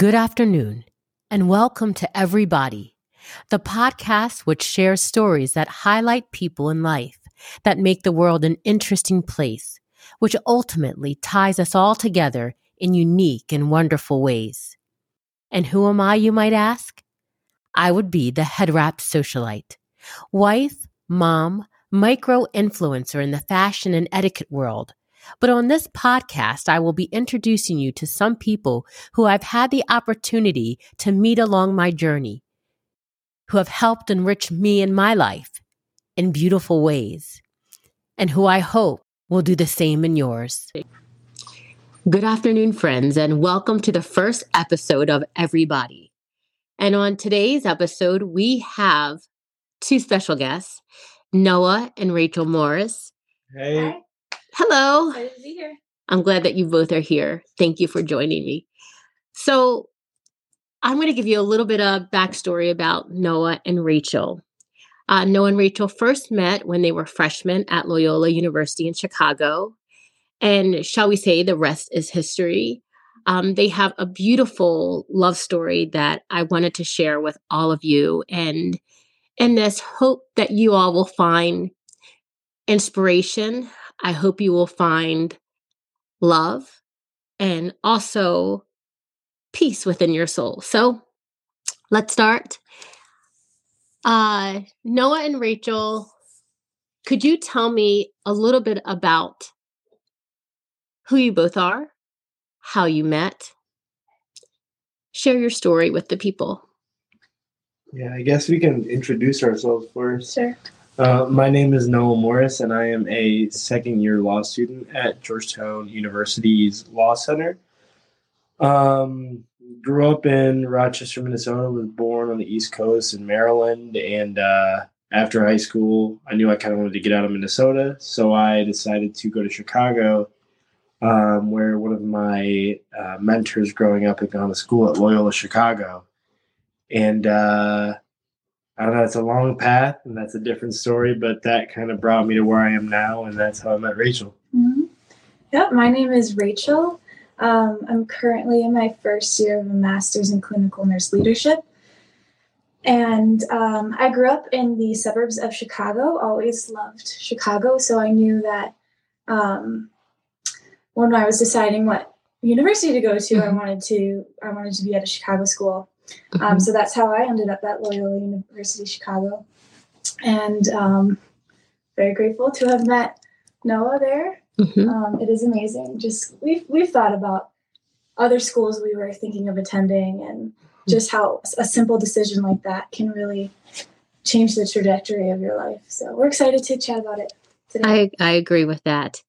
Good afternoon, and welcome to Everybody, the podcast which shares stories that highlight people in life that make the world an interesting place, which ultimately ties us all together in unique and wonderful ways. And who am I, you might ask? I would be the head wrap socialite, wife, mom, micro influencer in the fashion and etiquette world but on this podcast, I will be introducing you to some people who I've had the opportunity to meet along my journey, who have helped enrich me in my life in beautiful ways, and who I hope will do the same in yours. Good afternoon, friends, and welcome to the first episode of Everybody. And on today's episode, we have two special guests, Noah and Rachel Morris. Hey. Hello. Excited to be here. I'm glad that you both are here. Thank you for joining me. So, I'm going to give you a little bit of backstory about Noah and Rachel. Uh, Noah and Rachel first met when they were freshmen at Loyola University in Chicago. And shall we say, the rest is history. Um, they have a beautiful love story that I wanted to share with all of you. And in this hope that you all will find inspiration I hope you will find love and also peace within your soul. So let's start. Uh, Noah and Rachel, could you tell me a little bit about who you both are, how you met? Share your story with the people. Yeah, I guess we can introduce ourselves first. Sure. Uh, my name is Noah Morris, and I am a second year law student at Georgetown University's Law Center. Um, grew up in Rochester, Minnesota, was born on the East Coast in Maryland, and uh, after high school, I knew I kind of wanted to get out of Minnesota, so I decided to go to Chicago, um, where one of my uh, mentors growing up had gone to school at Loyola Chicago. And uh, I don't know, it's a long path and that's a different story, but that kind of brought me to where I am now, and that's how I met Rachel. Mm-hmm. Yep, my name is Rachel. Um, I'm currently in my first year of a master's in clinical nurse leadership. And um, I grew up in the suburbs of Chicago, always loved Chicago. So I knew that um, when I was deciding what university to go to, mm-hmm. I wanted to I wanted to be at a Chicago school. Um, mm-hmm. so that's how I ended up at Loyola University Chicago. And um, very grateful to have met Noah there. Mm-hmm. Um, it is amazing. Just we've we've thought about other schools we were thinking of attending and just how a simple decision like that can really change the trajectory of your life. So we're excited to chat about it today. I, I agree with that.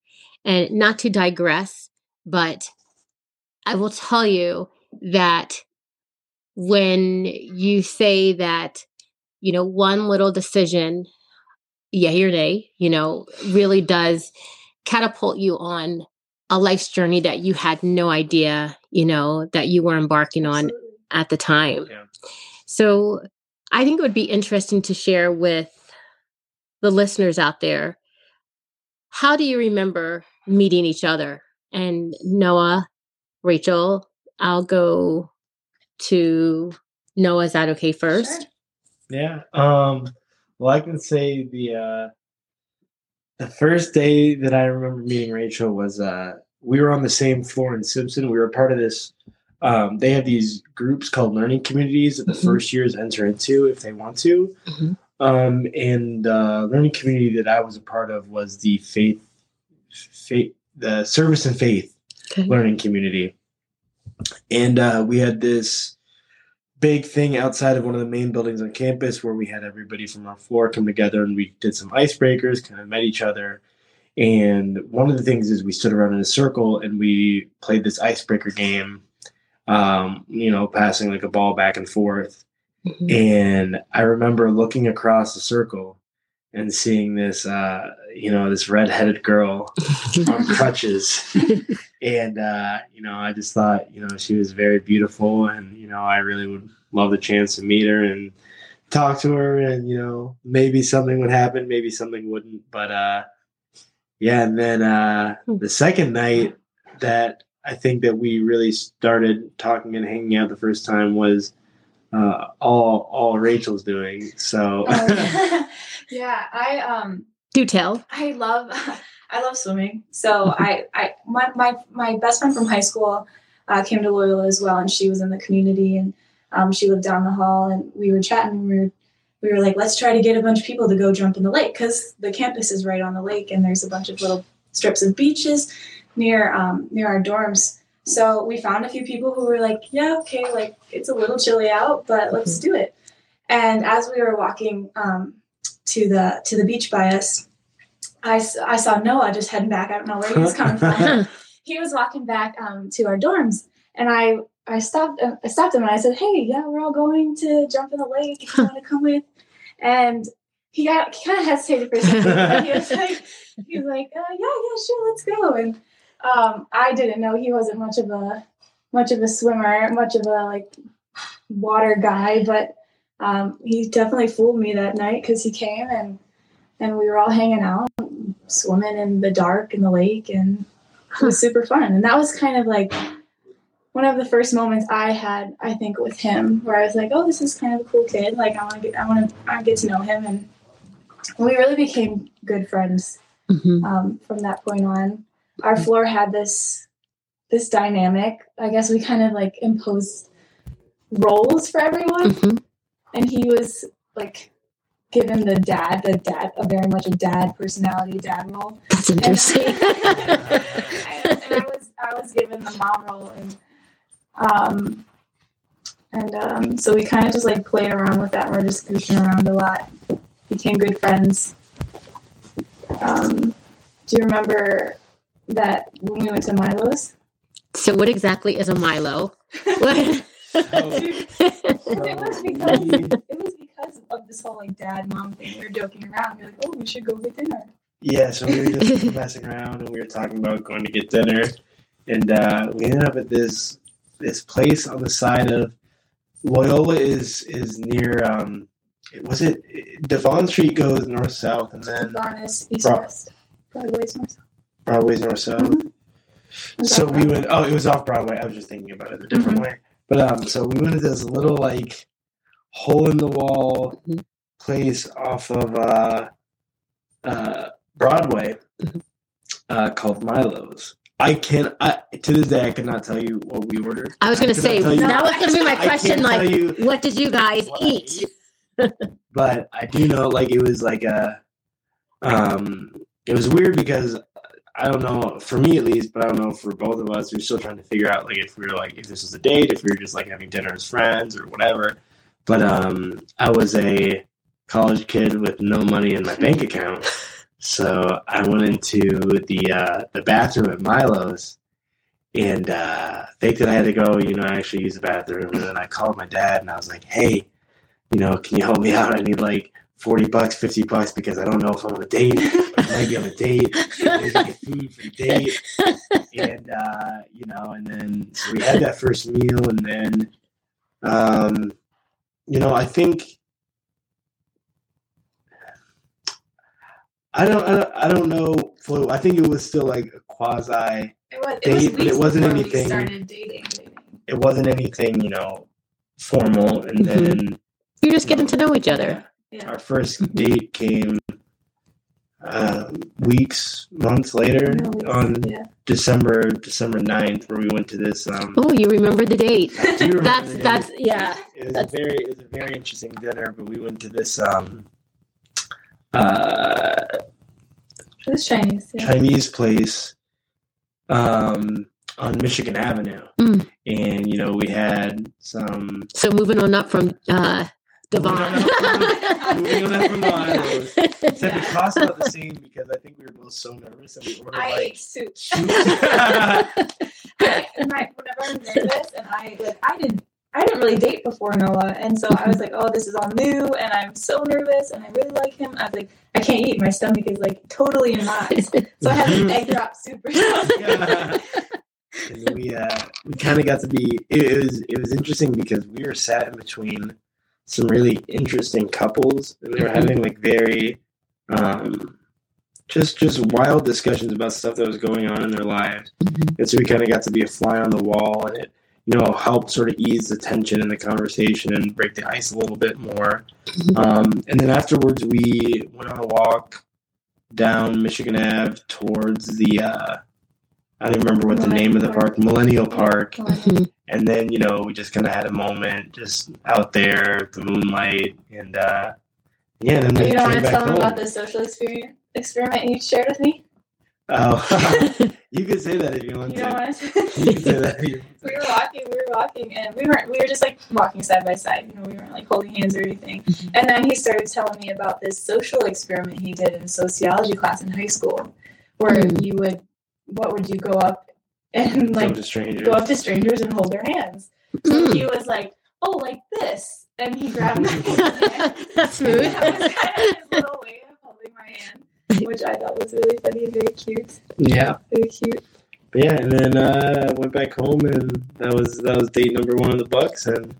And not to digress, but I will tell you that when you say that, you know, one little decision, yeah or nay, you know, really does catapult you on a life's journey that you had no idea, you know, that you were embarking on at the time. Yeah. So I think it would be interesting to share with the listeners out there how do you remember meeting each other? And Noah, Rachel, I'll go to Noah. Is that okay first? Sure. Yeah. Um, well, I can say the uh, the first day that I remember meeting Rachel was uh, we were on the same floor in Simpson. We were part of this. Um, they have these groups called learning communities that the mm-hmm. first years enter into if they want to. Mm-hmm. Um, and uh, learning community that I was a part of was the faith, faith, the service and faith okay. learning community and uh, we had this big thing outside of one of the main buildings on campus where we had everybody from our floor come together and we did some icebreakers, kind of met each other. And one of the things is we stood around in a circle and we played this icebreaker game, um, you know, passing like a ball back and forth. Mm-hmm. And I remember looking across the circle and seeing this, uh, you know, this redheaded girl on crutches. and, uh, you know, I just thought, you know, she was very beautiful. And, you know, I really would love the chance to meet her and talk to her. And, you know, maybe something would happen, maybe something wouldn't. But, uh, yeah. And then uh, the second night that I think that we really started talking and hanging out the first time was uh, all all Rachel's doing. So Oh, yeah, I um Do tell. I love I love swimming. So I I my my my best friend from high school uh, came to Loyola as well, and she was in the community, and um, she lived down the hall, and we were chatting. And we were we were like, let's try to get a bunch of people to go jump in the lake because the campus is right on the lake, and there's a bunch of little strips of beaches near um, near our dorms. So we found a few people who were like, yeah, okay, like it's a little chilly out, but let's do it. And as we were walking um, to the to the beach by us, I, I saw Noah just heading back. I don't know where he was coming from. he was walking back um, to our dorms, and I I stopped uh, I stopped him and I said, "Hey, yeah, we're all going to jump in the lake. If you want to come with," and he got he kind of hesitated for a second. he was like, he was like, uh, "Yeah, yeah, sure, let's go." And um, I didn't know he wasn't much of a much of a swimmer, much of a like water guy, but um, he definitely fooled me that night because he came and and we were all hanging out, swimming in the dark in the lake, and it was super fun. And that was kind of like one of the first moments I had, I think, with him, where I was like, "Oh, this is kind of a cool kid. Like, I want to get, I want to, I get to know him." And we really became good friends Mhm. um, from that point on. Our floor had this this dynamic. I guess we kind of like imposed roles for everyone, Mhm. And he was like given the dad, the dad, a very much a dad personality, dad role. That's And, interesting. and I was I was given the mom role, and um, and um, so we kind of just like played around with that. and We're just goofing around a lot. Became good friends. Um, do you remember that when we went to Milo's? so, what exactly is a Milo? What? It was because it was because of this whole like dad mom thing. We were joking around. We are like, oh, we should go get dinner. Yeah, so we were just messing around and we were talking about going to get dinner, and uh, we ended up at this this place on the side of Loyola is is near um, was it Devon Street goes north south and then Varnes, East Bro- West, Broadway's north. South. Broadway's north south. Mhm. So we went. Oh, it was off Broadway. I was just thinking about it a different way. But um, so we went to this little like hole in the wall Mhm. place off of uh, uh, Broadway Mhm. uh, called Milo's. I can I to this day I cannot tell you what we ordered. I was going to say, you- that was going to be my question. Like, you what did you guys eat? but I do know like it was like a um it was weird because I don't know for me at least, but I don't know for both of us. We're still trying to figure out like if we were like if this was a date, if we were just like having dinner as friends or whatever. But um I was a college kid with no money in my bank account. So I went into the uh, the bathroom at Milo's and uh, faked that I had to go, you know, I actually use the bathroom. And then I called my dad and I was like, hey, you know, can you help me out? I need like 40 bucks, 50 bucks because I don't know if I'm on a date. I might be on a date. I need to get food for the date. And, uh, you know, and then so we had that first meal. And then, um, you know, I think. I don't, I don't, I don't know. Flo, I think it was still like a quasi. It was, Date, it was but it weeks wasn't anything- started dating. dating. It wasn't anything, you know, formal. And then You're just getting to know each other. Yeah. Our first date came uh, weeks, months later No, it's- on yeah. December December 9th, where we went to this. Um, Oh, you remember the date. Remember That's the date. that's yeah. It was a that's- very it was a very interesting dinner, but we went to this um, uh, It was Chinese. Yeah. Chinese place um, on Michigan Avenue, Mm. and you know we had some. So moving on up from uh Devon. Moving on up from Milo's. Except it cost about the same because I think we were both so nervous and we ordered I like ate soup. soup. I, and I, whenever I'm nervous, and I like, I didn't, I didn't really date before Noah, and so I was like, oh, this is all new, and I'm so nervous, and I really like him. I was like, I can't eat. My stomach is like totally in knots. So I had an egg drop soup or something. and we uh, we kind of got to be it, it was it was interesting because we were sat in between some really interesting couples and they were having like very um just just wild discussions about stuff that was going on in their lives. And so we kind of got to be a fly on the wall, and it you know helped sort of ease the tension in the conversation and break the ice a little bit more. Um, and then afterwards, we went on a walk down Michigan Ave towards the uh, I don't even remember what the name of the park, Millennium Park. And then you know we just kind of had a moment just out there, the moonlight, and uh, yeah. Then we You don't want to back tell them about the social experiment experiment you shared with me? Oh, you can say that if you want You don't to. want to. You can say that. If you we were walking, we were walking, and we weren't. We were just like walking side by side. You know, we weren't like holding hands or anything. Mhm. And then he started telling me about this social experiment he did in sociology class in high school, where Mm. you would, what would you go up and like like to strangers. go up to strangers and hold their hands? So Mm. he was like, "Oh, like this," and he grabbed my hand. That's smooth. that was kind of his little way of holding my hand, which I thought was really funny and very cute. Yeah. Very cute. But yeah, and then uh, went back home, and that was that was date number one of the Bucks, and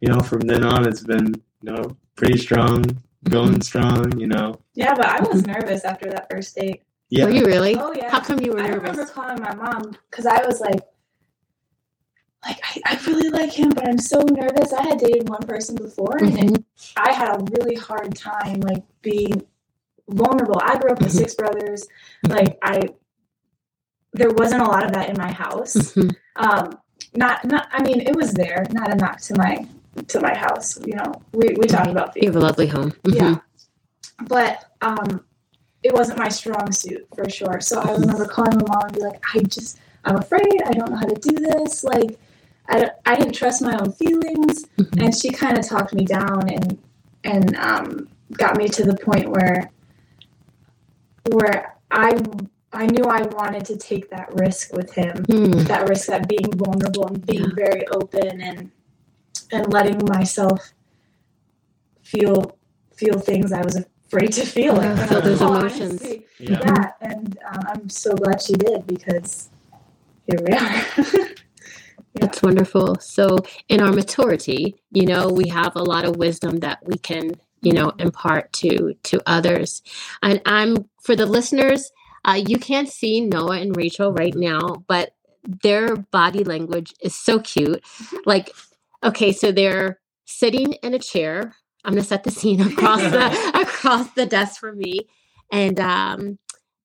you know from then on it's been you know pretty strong, going strong. You know. Yeah, but I was nervous after that first date. Yeah. Were you really? Oh yeah. How come you were nervous? I remember nervous? calling my mom because I was like, like I, I really like him, but I'm so nervous. I had dated one person before, and it, Mhm. I had a really hard time like being vulnerable. I grew up with Mhm. six brothers. Like I, there wasn't a lot of that in my house. Mhm. Um, not not. I mean, it was there. Not enough to my to my house. You know, we we talked about You have a lovely home. Yeah. But um, it wasn't my strong suit for sure. So I remember calling my mom and be like, I just, I'm afraid. I don't know how to do this. Like, I, I didn't trust my own feelings. Mhm. And she kind of talked me down and, and um, got me to the point where, where I, I knew I wanted to take that risk with him Mm. that risk at being vulnerable and being very open and and letting myself feel feel things I was afraid to feel. Yeah, feel those emotions. honestly, Yeah. Yeah, and um, I'm so glad she did because here we are. That's wonderful. So, in our maturity, you know, we have a lot of wisdom that we can, you know, impart to to others. And I'm for the listeners, uh, you can't see Noah and Rachel right now, but their body language is so cute. Like, okay, so they're sitting in a chair. I'm gonna set the scene across the across the desk for me, and um,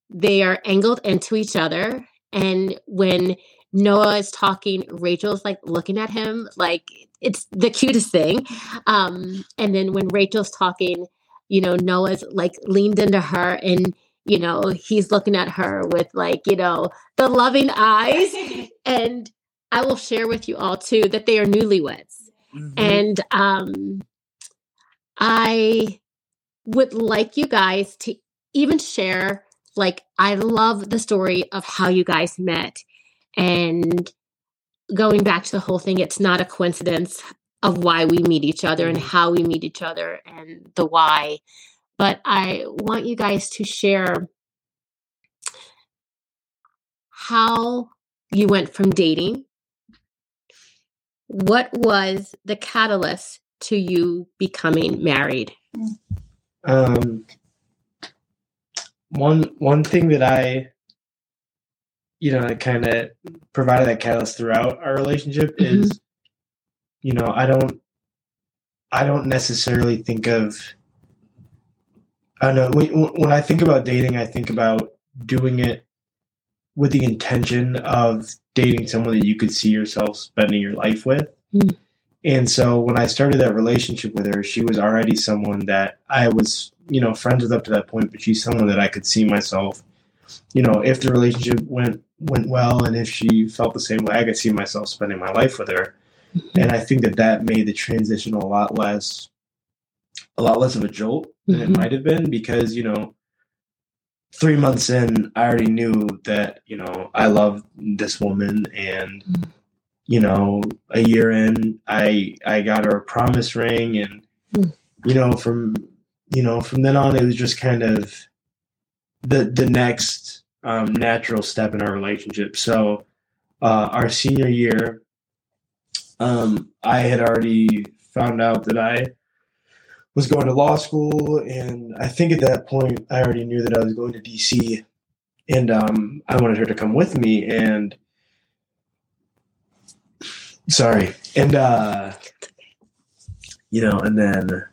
they are angled into each other. And when Noah is talking, Rachel's like looking at him like it's the cutest thing. Um, and then when Rachel's talking, you know, Noah's like leaned into her and you know, he's looking at her with like, you know, the loving eyes. And I will share with you all too that they are newlyweds. Mhm. And um I would like you guys to even share like I love the story of how you guys met. And going back to the whole thing it's not a coincidence of why we meet each other and Mhm. how we meet each other and the why. But I want you guys to share how you went from dating. What was the catalyst to you becoming married Um, one one thing that I, you know, kind of provided that catalyst throughout our relationship Mhm. is, you know, I don't, I don't necessarily think of. I don't know when, when I think about dating, I think about doing it with the intention of dating someone that you could see yourself spending your life with. Mm. And so when I started that relationship with her, she was already someone that I was, you know, friends with up to that point, but she's someone that I could see myself, you know, if the relationship went went well and if she felt the same way, I could see myself spending my life with her. And I think that that made the transition a lot less a lot less of a jolt than Mhm. it might have been because, you know, 3 months in, I already knew that, you know, I love this woman and Mm. You know, a year in, I I got her a promise ring, and Mm. you know, from you know, from then on, it was just kind of the the next um, natural step in our relationship. So, uh, our senior year, um, I had already found out that I was going to law school, and I think at that point I already knew that I was going to DC, and um, I wanted her to come with me. And sorry, and uh, you know, and then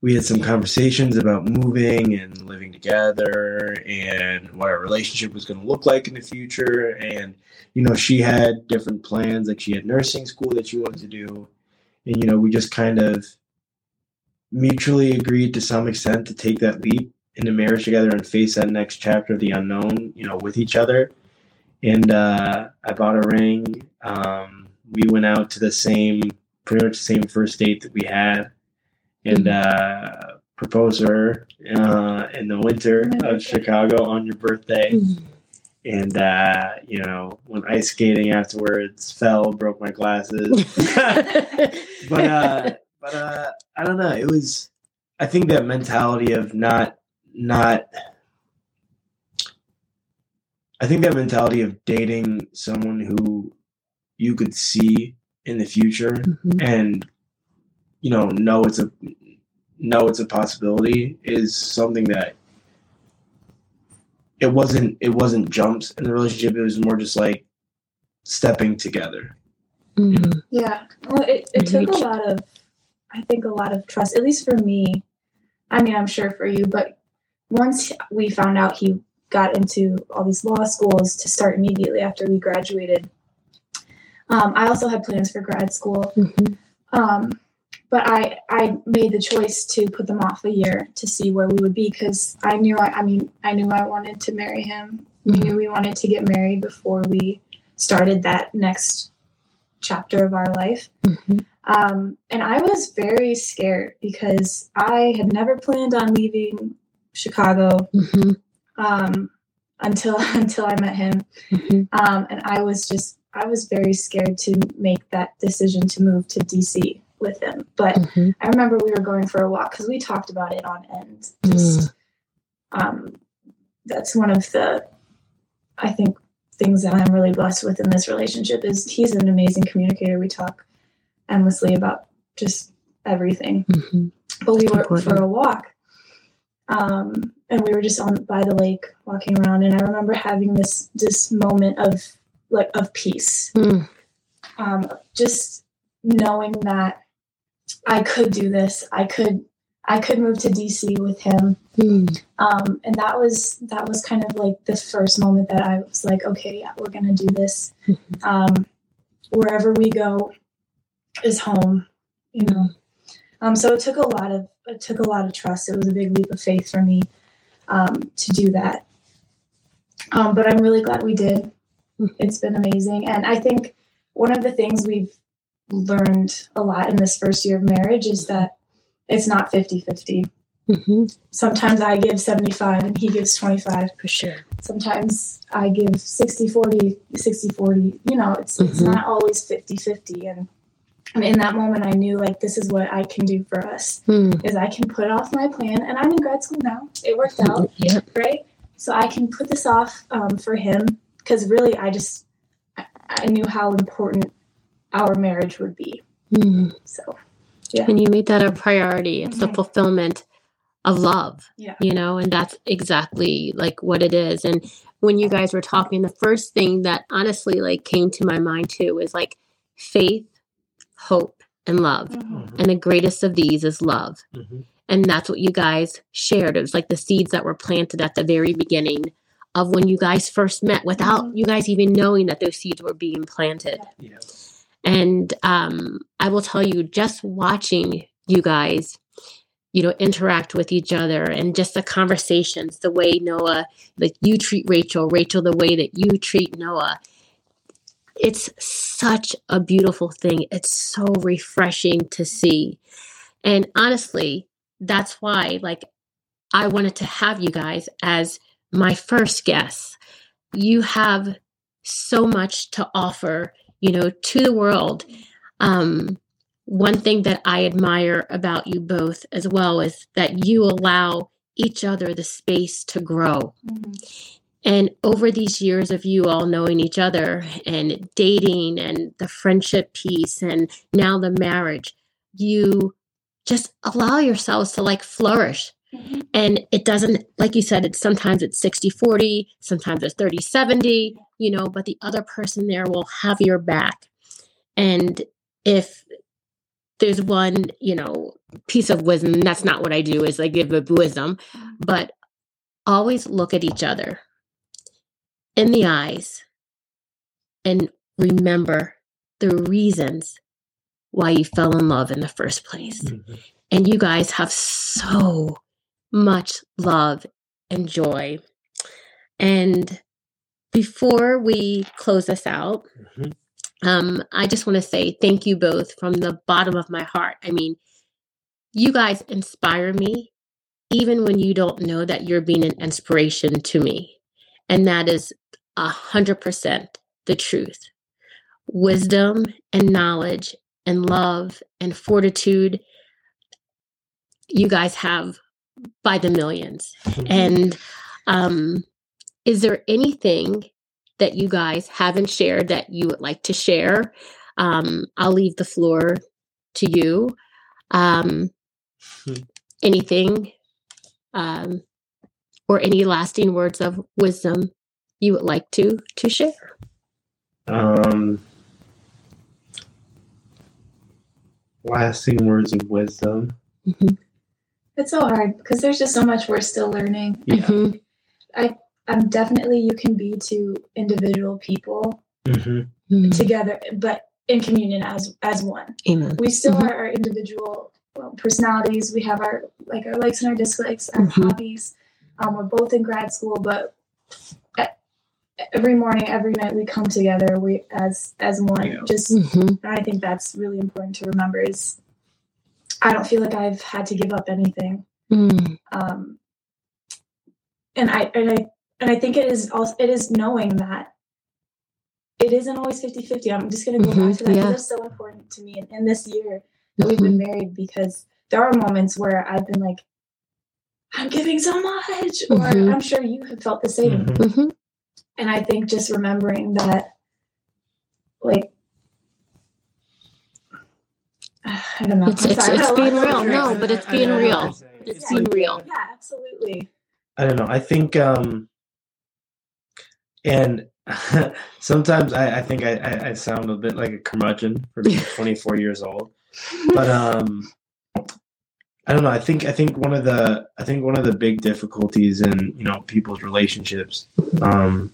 we had some conversations about moving and living together and what our relationship was going to look like in the future. And you know she had different plans like she had nursing school that she wanted to do. And you know we just kind of mutually agreed to some extent to take that leap into marriage together and face that next chapter of the unknown you know with each other. And uh, i bought a ring um, we went out to the same pretty much the same first date that we had and uh, propose her uh, in the winter of Chicago on your birthday. Mm. And uh, you know, when ice skating afterwards, fell, broke my glasses. but uh, but uh, I don't know. It was, I think that mentality of not not. I think that mentality of dating someone who you could see in the future Mhm. and you know know it's a know it's a possibility is something that it wasn't it wasn't jumps in the relationship it was more just like stepping together Mhm. Yeah. Well, it, it took a lot of, I think, a lot of trust, at least for me. I mean, I'm sure for you, but once we found out he got into all these law schools to start immediately after we graduated, um, I also had plans for grad school. Mhm. Um, but I, I made the choice to put them off a year to see where we would be because I knew I, I mean I knew I wanted to marry him. We Mhm. knew we wanted to get married before we started that next chapter of our life. Mhm. Um, and I was very scared because I had never planned on leaving Chicago Mhm. um, until until I met him. Mhm. Um, and I was just I was very scared to make that decision to move to DC with him. But Mhm. I remember we were going for a walk because we talked about it on end. Just um, that's one of the I think things that I'm really blessed with in this relationship is he's an amazing communicator. We talk endlessly about just everything. Mhm. But we were Important. for a walk. Um, and we were just on by the lake walking around and I remember having this this moment of like of peace Mm. um, just knowing that I could do this, I could I could move to DC with him, Mm. um, and that was that was kind of like the first moment that I was like, okay, yeah, we're gonna do this. Um, wherever we go is home, you know. Um, so it took a lot of it took a lot of trust. It was a big leap of faith for me um, to do that. Um, but I'm really glad we did. It's been amazing, and I think one of the things we've learned a lot in this first year of marriage is that it's not 50-50 Mhm. sometimes i give 75 and he gives 25 For sure. sometimes i give 60-40 60-40 you know it's it's Mhm. not always 50-50 and and in that moment i knew like this is what i can do for us Mm. is i can put off my plan and i'm in grad school now it worked out Yep. right so i can put this off um, for him because really i just I, I knew how important our marriage would be Mm. so yeah. And you made that a priority. It's the Mhm. fulfillment of love. Yeah. You know, and that's exactly like what it is. And when you guys were talking, the first thing that honestly like came to my mind too is like faith, hope, and love. Mhm. And the greatest of these is love. Mhm. And that's what you guys shared. It was like the seeds that were planted at the very beginning of when you guys first met without Mhm. you guys even knowing that those seeds were being planted. yeah And um, I will tell you, just watching you guys, you know, interact with each other and just the conversations, the way Noah, like you treat Rachel, Rachel, the way that you treat Noah, it's such a beautiful thing. It's so refreshing to see. And honestly, that's why, like, I wanted to have you guys as my first guess. You have so much to offer you know, to the world. Um, one thing that I admire about you both as well is that you allow each other the space to grow. Mhm. And over these years of you all knowing each other and dating and the friendship piece and now the marriage, you just allow yourselves to like flourish. Mhm. And it doesn't, like you said, it's sometimes it's 60 40, sometimes it's 30 70, you know, but the other person there will have your back. And if there's one, you know, piece of wisdom, that's not what I do, is I give a wisdom, but always look at each other in the eyes and remember the reasons why you fell in love in the first place. Mhm. And you guys have so much love and joy. And before we close this out, Mhm. um, I just want to say thank you both from the bottom of my heart. I mean, you guys inspire me, even when you don't know that you're being an inspiration to me. And that is a hundred percent the truth. Wisdom and knowledge and love and fortitude you guys have by the millions. And um, is there anything that you guys haven't shared that you would like to share? Um, I'll leave the floor to you. Um, Hmm. anything um, or any lasting words of wisdom you would like to to share? Um, lasting words of wisdom. It's so hard because there's just so much we're still learning. Yeah. Mhm, Um, definitely you can be two individual people hmm mhm. together, but in communion as as one. Amen. We still Mhm. are our individual well, personalities. We have our like our likes and our dislikes, our Mhm. hobbies. Um, we're both in grad school, but every morning, every night, we come together. We as as one. Yeah. Just Mhm, I think that's really important to remember. Is I don't feel like I've had to give up anything. mm, um, and I and I and I think it is also it is knowing that it isn't always 50-50. I'm just gonna go Mhm, back to that yeah. because it's so important to me and, in this year that we've been married because there are moments where I've been like, I'm giving so much, or Mhm. I'm sure you have felt the same. Mhm. mhm. And I think just remembering that, like, I don't know. It's- I'm it's- sorry, it's being real. No, but it's I- I being real. It's Yeah. being real. Yeah, absolutely. I don't know. I think, um, and sometimes I, I think I, I, I sound a bit like a curmudgeon for being 24 years old, but um, I don't know. I think I think one of the I think one of the big difficulties in you know people's relationships, um,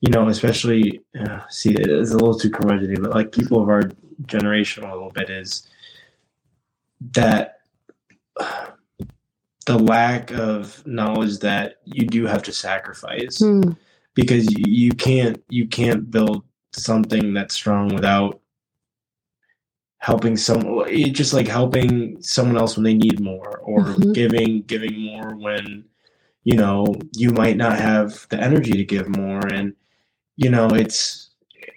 you know, especially uh, see it's a little too curmudgeon, but like people of our generation a little bit is that the lack of knowledge that you do have to sacrifice Mm, because you, you can't you can't build something that's strong without helping someone just like helping someone else when they need more or Mhm. giving giving more when you know you might not have the energy to give more and you know it's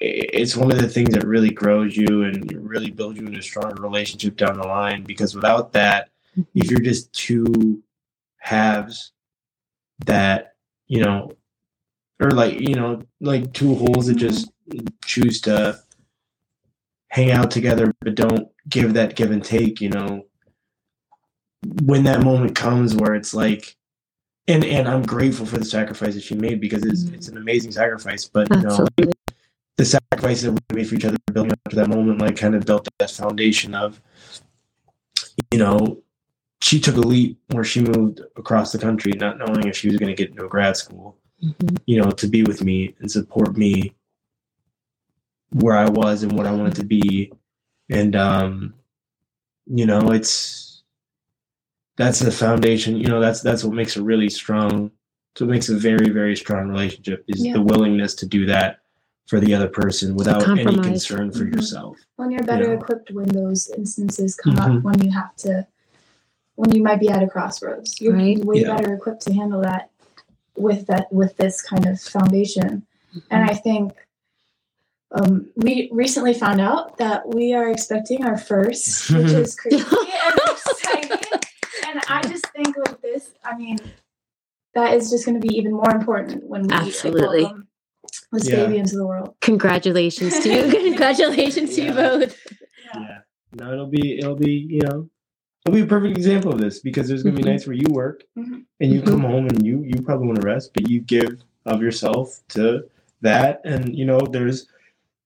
it's one of the things that really grows you and really builds you into a stronger relationship down the line because without that mm-hmm. if you're just two halves that you know or like you know like two holes that just choose to hang out together but don't give that give and take you know when that moment comes where it's like and and i'm grateful for the sacrifice that she made because it's mm-hmm. it's an amazing sacrifice but you know. The sacrifices that we made for each other building up to that moment like kind of built that foundation of you know she took a leap where she moved across the country not knowing if she was going to get into a grad school Mhm, you know to be with me and support me where i was and what i wanted to be. And um you know it's that's the foundation you know that's that's what makes a really strong so it makes a very very strong relationship is Yeah. the willingness to do that for the other person without any concern for Mhm. yourself when you're better Yeah. equipped when those instances come Mhm. up when you have to when you might be at a crossroads you're Right. way Yeah. better equipped to handle that with that with this kind of foundation and i think um, we recently found out that we are expecting our first which is crazy and exciting and i just think like this i mean that is just going to be even more important when we Absolutely. welcome this Yeah. baby into the world Congratulations to you. Congratulations to you both. yeah no it'll be it'll be you know it'll be a perfect example of this because there's gonna Mhm. be nights where you work Mhm. and you come home and you you probably want to rest, but you give of yourself to that, and you know there's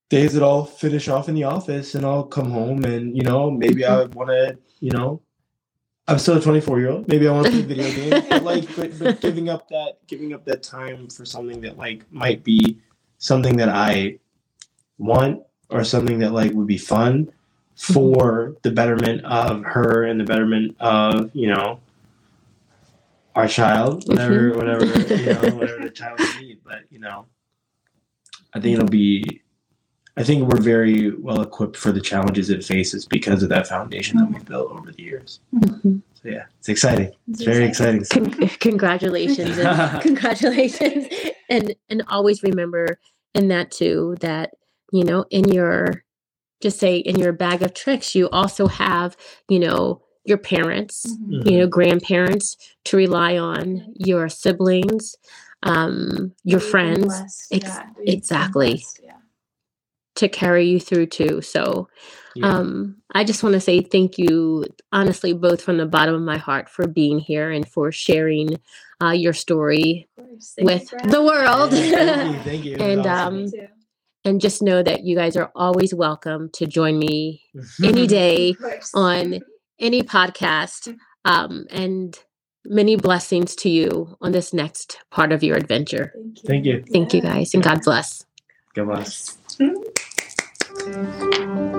days that I'll finish off in the office and I'll come home and you know maybe I want to you know I'm still a 24 year old. Maybe I want to play video games, but like, but, but giving up that giving up that time for something that like might be something that I want or something that like would be fun for the betterment of her and the betterment of you know our child, whatever, Mhm. whatever, you know, whatever the child would need. But you know, I think it'll be. I think we're very well equipped for the challenges it faces because of that foundation that we've built over the years. Mhm. So yeah, it's exciting. It's It's very exciting. Con- congratulations and congratulations and and always remember in that too that you know in your just say in your bag of tricks you also have you know your parents Mhm. you know grandparents to rely on your siblings um your friends blessed, Ex- yeah, exactly. blessed, yeah. To carry you through too so Yeah. um i just want to say thank you honestly both from the bottom of my heart for being here and for sharing uh, your story Of you with the world Yeah, thank you. Thank you. And, awesome. um, and just know that you guys are always welcome to join me any day on any podcast um, and many blessings to you on this next part of your adventure Thank you. Thank you. thank you guys and god bless God bless. Yes. Thank you.